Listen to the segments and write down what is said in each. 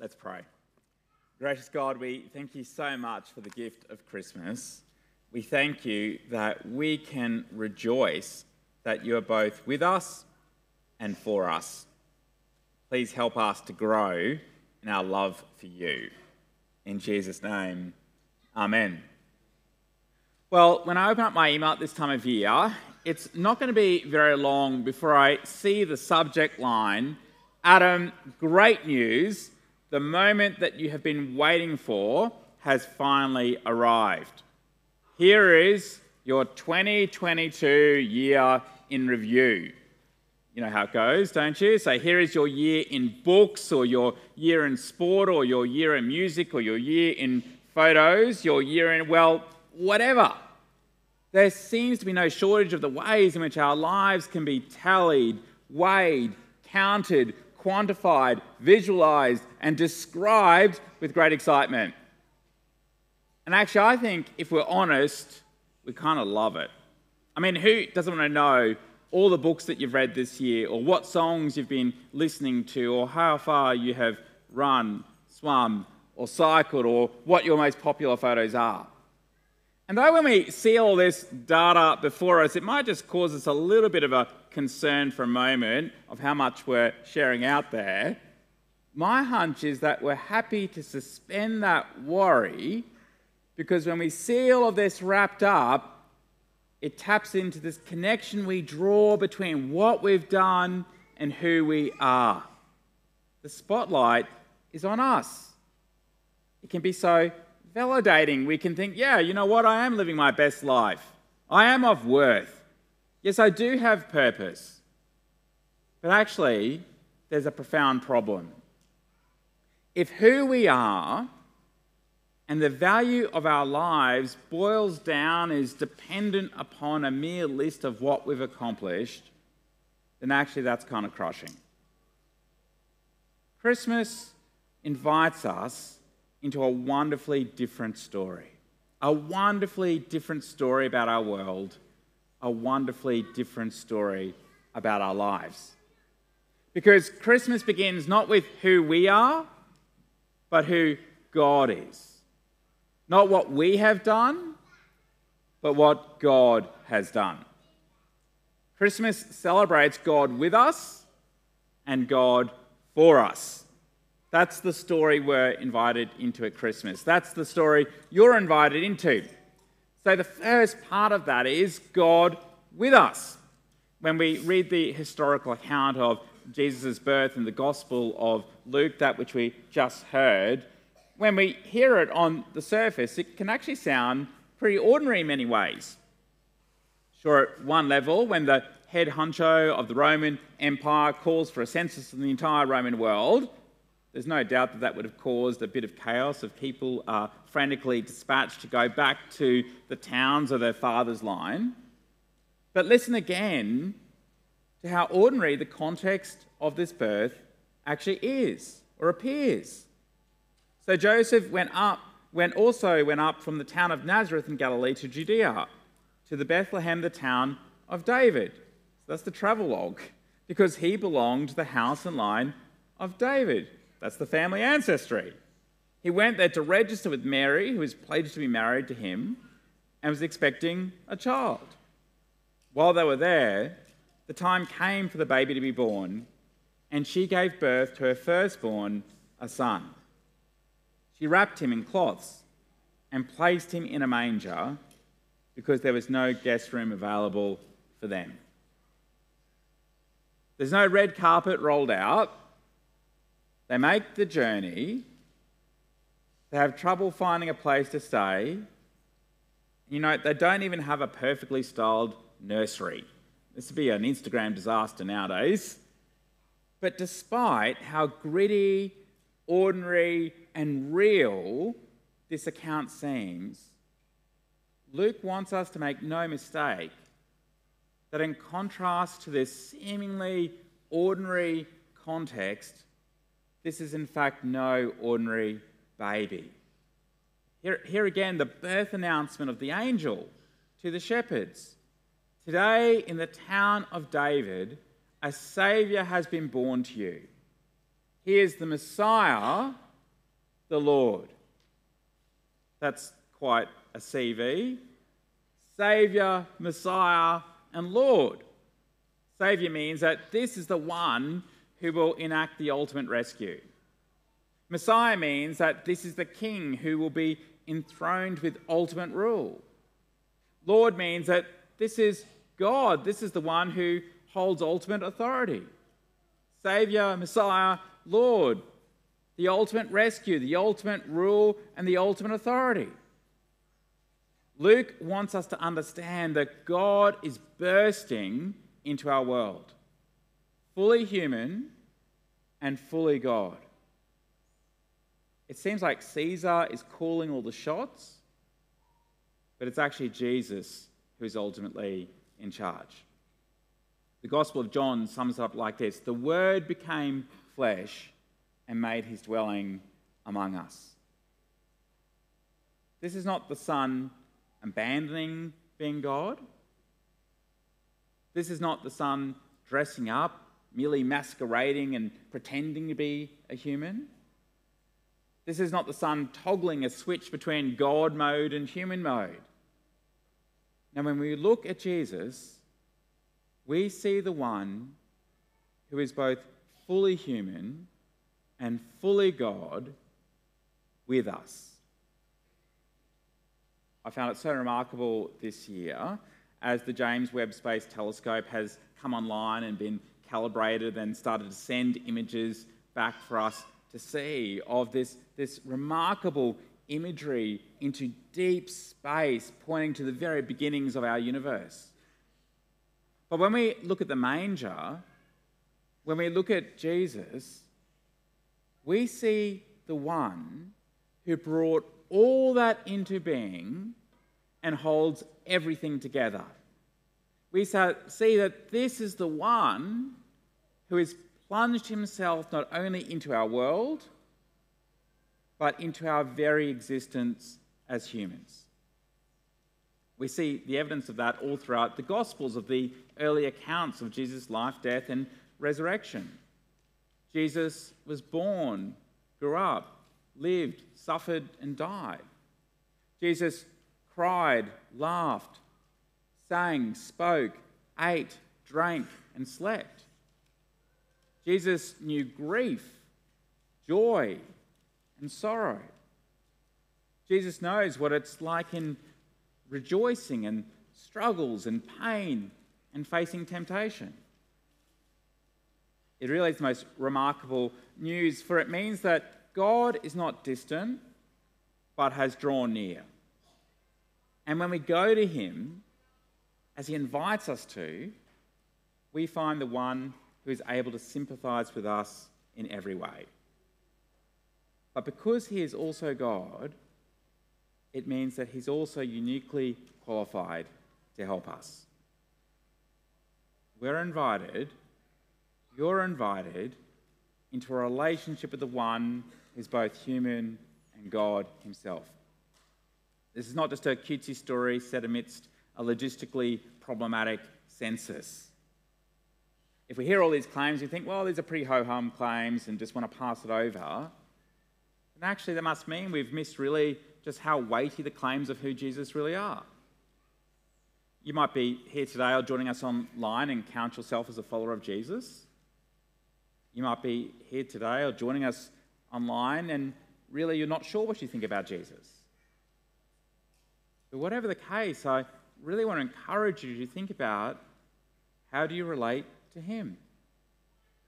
Let's pray. Gracious God, we thank you so much for the gift of Christmas. We thank you that we can rejoice that you are both with us and for us. Please help us to grow in our love for you. In Jesus' name, Amen. Well, when I open up my email at this time of year, it's not going to be very long before I see the subject line Adam, great news. The moment that you have been waiting for has finally arrived. Here is your 2022 year in review. You know how it goes, don't you? So here is your year in books, or your year in sport, or your year in music, or your year in photos, your year in, well, whatever. There seems to be no shortage of the ways in which our lives can be tallied, weighed, counted, quantified, visualized, and described with great excitement. And actually, I think if we're honest, we kind of love it. I mean, who doesn't want to know all the books that you've read this year, or what songs you've been listening to, or how far you have run, swum, or cycled, or what your most popular photos are? And though when we see all this data before us, it might just cause us a little bit of a concern for a moment of how much we're sharing out there, my hunch is that we're happy to suspend that worry because when we see all of this wrapped up, it taps into this connection we draw between what we've done and who we are. The spotlight is on us. It can be so validating. We can think, yeah, you know what? I am living my best life. I am of worth. Yes, I do have purpose. But actually, there's a profound problem. If who we are and the value of our lives boils down is dependent upon a mere list of what we've accomplished, then actually that's kind of crushing. Christmas invites us into a wonderfully different story. A wonderfully different story about our world, a wonderfully different story about our lives. Because Christmas begins not with who we are, but who God is. Not what we have done, but what God has done. Christmas celebrates God with us and God for us. That's the story we're invited into at Christmas. That's the story you're invited into. So, the first part of that is God with us. When we read the historical account of Jesus' birth in the Gospel of Luke, that which we just heard, when we hear it on the surface, it can actually sound pretty ordinary in many ways. Sure, at one level, when the head honcho of the Roman Empire calls for a census of the entire Roman world, there's no doubt that that would have caused a bit of chaos of people uh, frantically dispatched to go back to the towns of their father's line. But listen again to how ordinary the context of this birth actually is or appears. So Joseph went up, went also went up from the town of Nazareth in Galilee to Judea, to the Bethlehem, the town of David. So that's the travel log, because he belonged to the house and line of David. That's the family ancestry. He went there to register with Mary, who was pledged to be married to him, and was expecting a child. While they were there, the time came for the baby to be born, and she gave birth to her firstborn, a son. She wrapped him in cloths and placed him in a manger because there was no guest room available for them. There's no red carpet rolled out. They make the journey. They have trouble finding a place to stay. You know, they don't even have a perfectly styled nursery. This would be an Instagram disaster nowadays. But despite how gritty, ordinary, and real this account seems, Luke wants us to make no mistake that, in contrast to this seemingly ordinary context, this is in fact no ordinary baby. Here, here again, the birth announcement of the angel to the shepherds. Today, in the town of David, a Saviour has been born to you. He is the Messiah the Lord. That's quite a CV. Saviour, Messiah, and Lord. Saviour means that this is the one who will enact the ultimate rescue. Messiah means that this is the king who will be enthroned with ultimate rule. Lord means that this is God, this is the one who holds ultimate authority. Saviour, Messiah, Lord, the ultimate rescue, the ultimate rule, and the ultimate authority. Luke wants us to understand that God is bursting into our world, fully human and fully God. It seems like Caesar is calling all the shots, but it's actually Jesus who is ultimately in charge. The Gospel of John sums it up like this The Word became flesh and made his dwelling among us. This is not the Son abandoning being God. This is not the Son dressing up, merely masquerading and pretending to be a human. This is not the Son toggling a switch between God mode and human mode. Now, when we look at Jesus, we see the one who is both fully human and fully God with us. I found it so remarkable this year as the James Webb Space Telescope has come online and been calibrated and started to send images back for us to see of this, this remarkable imagery into deep space, pointing to the very beginnings of our universe. But when we look at the manger, when we look at Jesus, we see the one who brought all that into being and holds everything together. We see that this is the one who has plunged himself not only into our world, but into our very existence as humans. We see the evidence of that all throughout the Gospels of the early accounts of Jesus' life, death, and resurrection. Jesus was born, grew up, lived, suffered, and died. Jesus cried, laughed, sang, spoke, ate, drank, and slept. Jesus knew grief, joy, and sorrow. Jesus knows what it's like in rejoicing and struggles and pain and facing temptation. It really is the most remarkable news, for it means that God is not distant, but has drawn near. And when we go to Him, as He invites us to, we find the one who is able to sympathize with us in every way. But because He is also God, it means that He's also uniquely qualified to help us. We're invited, you're invited into a relationship with the one who's both human and God Himself. This is not just a cutesy story set amidst a logistically problematic census. If we hear all these claims, we think, well, these are pretty ho hum claims and just want to pass it over. And actually, that must mean we've missed really just how weighty the claims of who Jesus really are. You might be here today or joining us online and count yourself as a follower of Jesus. You might be here today or joining us online and really you're not sure what you think about Jesus. But whatever the case, I really want to encourage you to think about how do you relate to Him?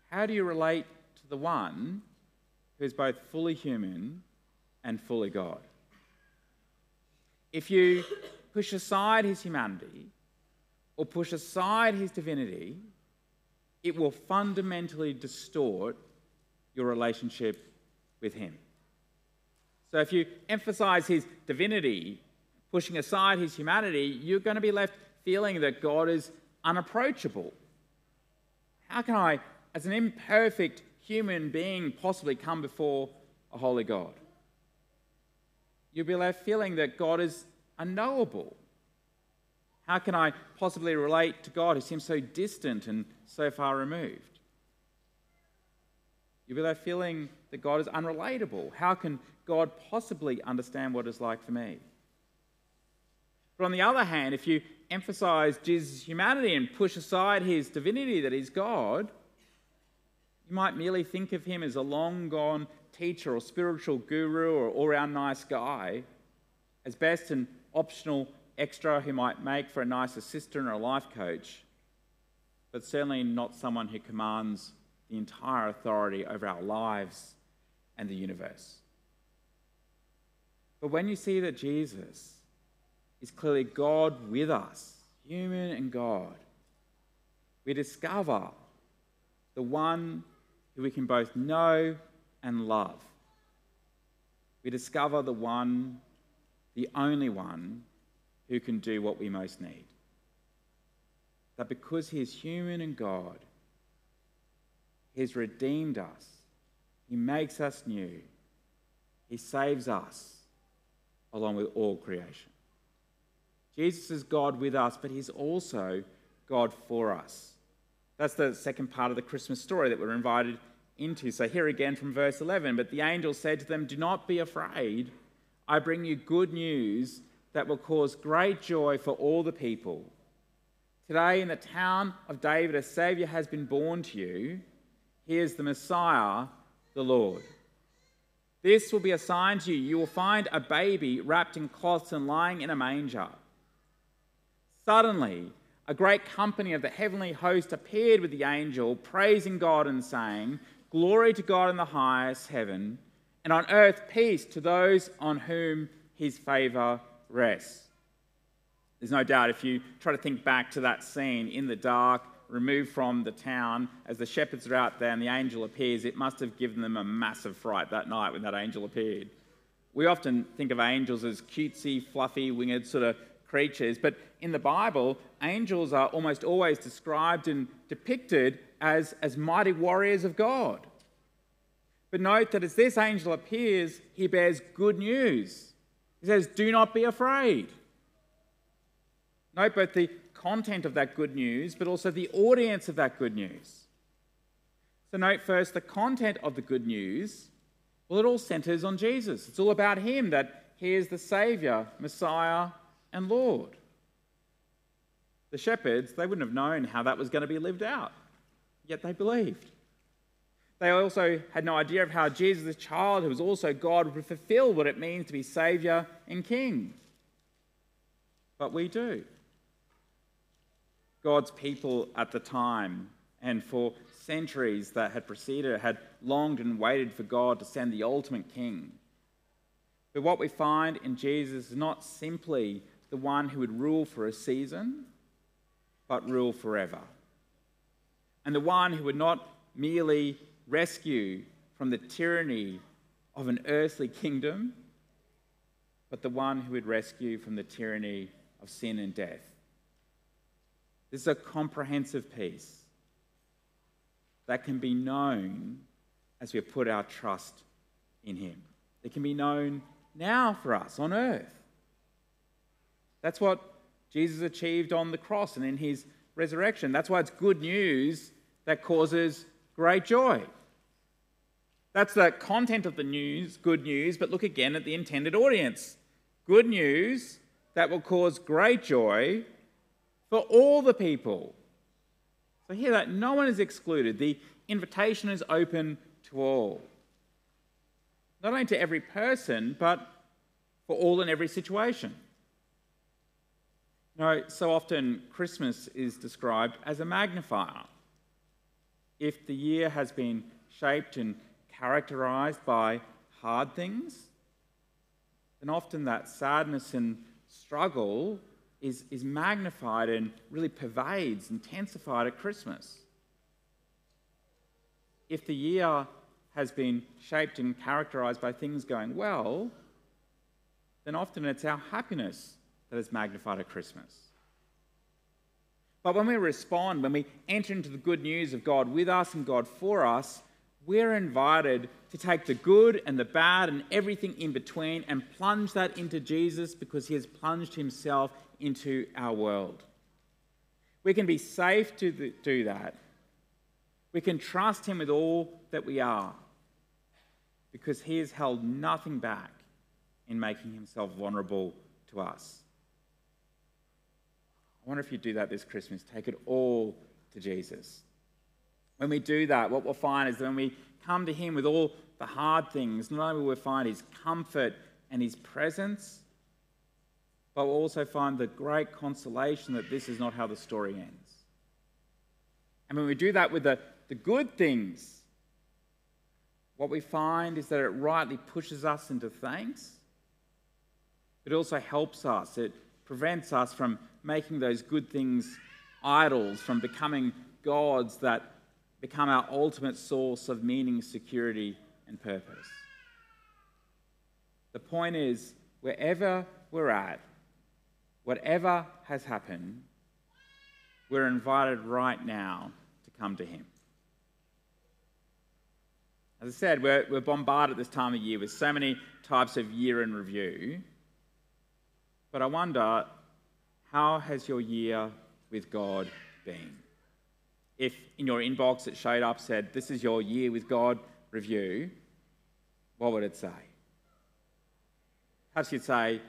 How do you relate to the one who is both fully human and fully God? If you push aside his humanity or push aside his divinity, it will fundamentally distort your relationship with him. So if you emphasize his divinity pushing aside his humanity, you're going to be left feeling that God is unapproachable. How can I, as an imperfect human being, possibly come before a holy God? You'll be left feeling that God is unknowable. How can I possibly relate to God who seems so distant and so far removed? You'll be left feeling that God is unrelatable. How can God possibly understand what it's like for me? But on the other hand, if you emphasize Jesus' humanity and push aside his divinity, that he's God, you might merely think of him as a long gone teacher or spiritual guru or all round nice guy, as best an optional extra who might make for a nice assistant or a life coach, but certainly not someone who commands the entire authority over our lives and the universe. But when you see that Jesus is clearly God with us, human and God, we discover the one who we can both know and love. We discover the one, the only one, who can do what we most need. That because he is human and God, he has redeemed us, he makes us new, he saves us along with all creation. Jesus is God with us, but he's also God for us. That's the second part of the Christmas story that we're invited into. So, here again from verse 11 But the angel said to them, Do not be afraid. I bring you good news that will cause great joy for all the people. Today, in the town of David, a Savior has been born to you. He is the Messiah, the Lord. This will be a sign to you. You will find a baby wrapped in cloths and lying in a manger. Suddenly, a great company of the heavenly host appeared with the angel, praising God and saying, Glory to God in the highest heaven, and on earth peace to those on whom his favour rests. There's no doubt if you try to think back to that scene in the dark, removed from the town, as the shepherds are out there and the angel appears, it must have given them a massive fright that night when that angel appeared. We often think of angels as cutesy, fluffy, winged sort of creatures, but in the Bible, angels are almost always described and depicted as, as mighty warriors of God. But note that as this angel appears, he bears good news. He says, Do not be afraid. Note both the content of that good news, but also the audience of that good news. So, note first the content of the good news. Well, it all centers on Jesus. It's all about him that he is the Savior, Messiah, and Lord. The shepherds, they wouldn't have known how that was going to be lived out yet they believed. They also had no idea of how Jesus, the child who was also God, would fulfill what it means to be Saviour and King. But we do. God's people at the time and for centuries that had preceded had longed and waited for God to send the ultimate King. But what we find in Jesus is not simply the one who would rule for a season, but rule forever and the one who would not merely rescue from the tyranny of an earthly kingdom, but the one who would rescue from the tyranny of sin and death. This is a comprehensive peace that can be known as we put our trust in Him. It can be known now for us on earth. That's what Jesus achieved on the cross and in His resurrection. That's why it's good news that causes great joy. That's the content of the news, good news, but look again at the intended audience. Good news that will cause great joy for all the people. So, hear that no one is excluded. The invitation is open to all. Not only to every person, but for all in every situation. So often Christmas is described as a magnifier. If the year has been shaped and characterized by hard things, then often that sadness and struggle is, is magnified and really pervades, intensified at Christmas. If the year has been shaped and characterized by things going well, then often it's our happiness that is magnified at Christmas. But when we respond, when we enter into the good news of God with us and God for us, we're invited to take the good and the bad and everything in between and plunge that into Jesus because he has plunged himself into our world. We can be safe to do that. We can trust him with all that we are. because he has held nothing back in making himself vulnerable to us. I wonder if you do that this Christmas. Take it all to Jesus. When we do that, what we'll find is that when we come to him with all the hard things, not only will we find his comfort and his presence, but we'll also find the great consolation that this is not how the story ends. And when we do that with the, the good things, what we find is that it rightly pushes us into thanks. It also helps us. It prevents us from making those good things idols, from becoming gods that become our ultimate source of meaning, security, and purpose. The point is, wherever we're at, whatever has happened, we're invited right now to come to Him. As I said, we're, we're bombarded this time of year with so many types of year in review. But I wonder, how has your year with God been? If in your inbox it showed up, said, This is your year with God review, what would it say? Perhaps you'd say,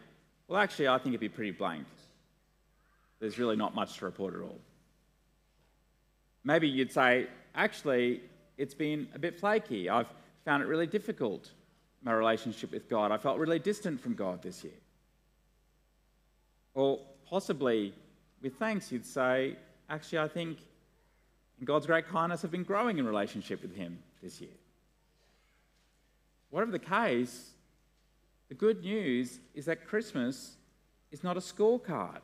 Well, actually, I think it'd be pretty blank. There's really not much to report at all. Maybe you'd say, Actually, it's been a bit flaky. I've found it really difficult, my relationship with God. I felt really distant from God this year. Or possibly, with thanks, you'd say, actually, I think in God's great kindness, I've been growing in relationship with Him this year. Whatever the case, the good news is that Christmas is not a scorecard.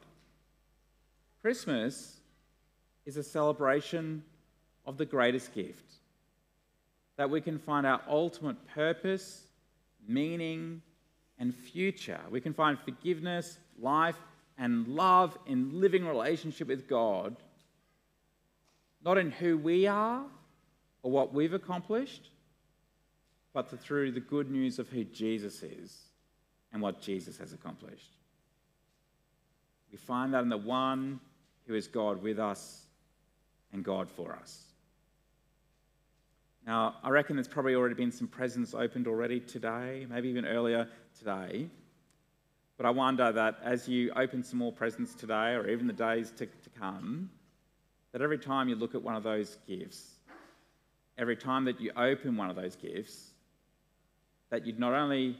Christmas is a celebration of the greatest gift that we can find our ultimate purpose, meaning, and future. We can find forgiveness, life, and love in living relationship with God, not in who we are or what we've accomplished, but through the good news of who Jesus is and what Jesus has accomplished. We find that in the one who is God with us and God for us. Now, I reckon there's probably already been some presents opened already today, maybe even earlier today. But I wonder that as you open some more presents today, or even the days to, to come, that every time you look at one of those gifts, every time that you open one of those gifts, that you'd not only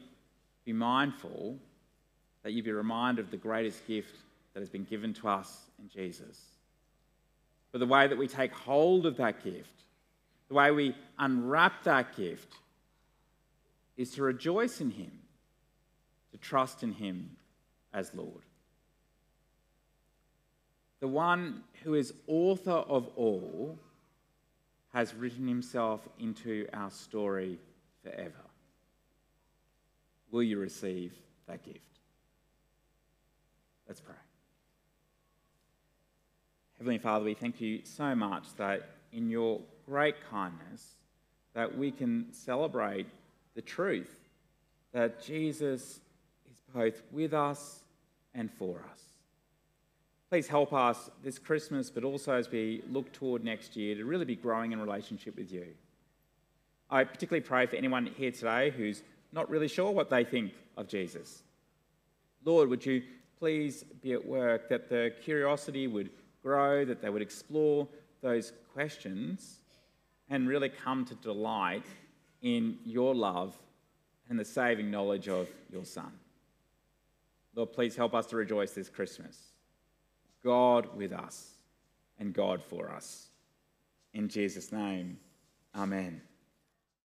be mindful, that you'd be reminded of the greatest gift that has been given to us in Jesus. But the way that we take hold of that gift, the way we unwrap that gift, is to rejoice in Him trust in him as Lord. The one who is author of all has written himself into our story forever. Will you receive that gift? Let's pray. Heavenly Father, we thank you so much that in your great kindness that we can celebrate the truth that Jesus both with us and for us. Please help us this Christmas, but also as we look toward next year, to really be growing in relationship with you. I particularly pray for anyone here today who's not really sure what they think of Jesus. Lord, would you please be at work that the curiosity would grow, that they would explore those questions and really come to delight in your love and the saving knowledge of your Son. Lord, please help us to rejoice this Christmas. God with us and God for us. In Jesus' name, amen.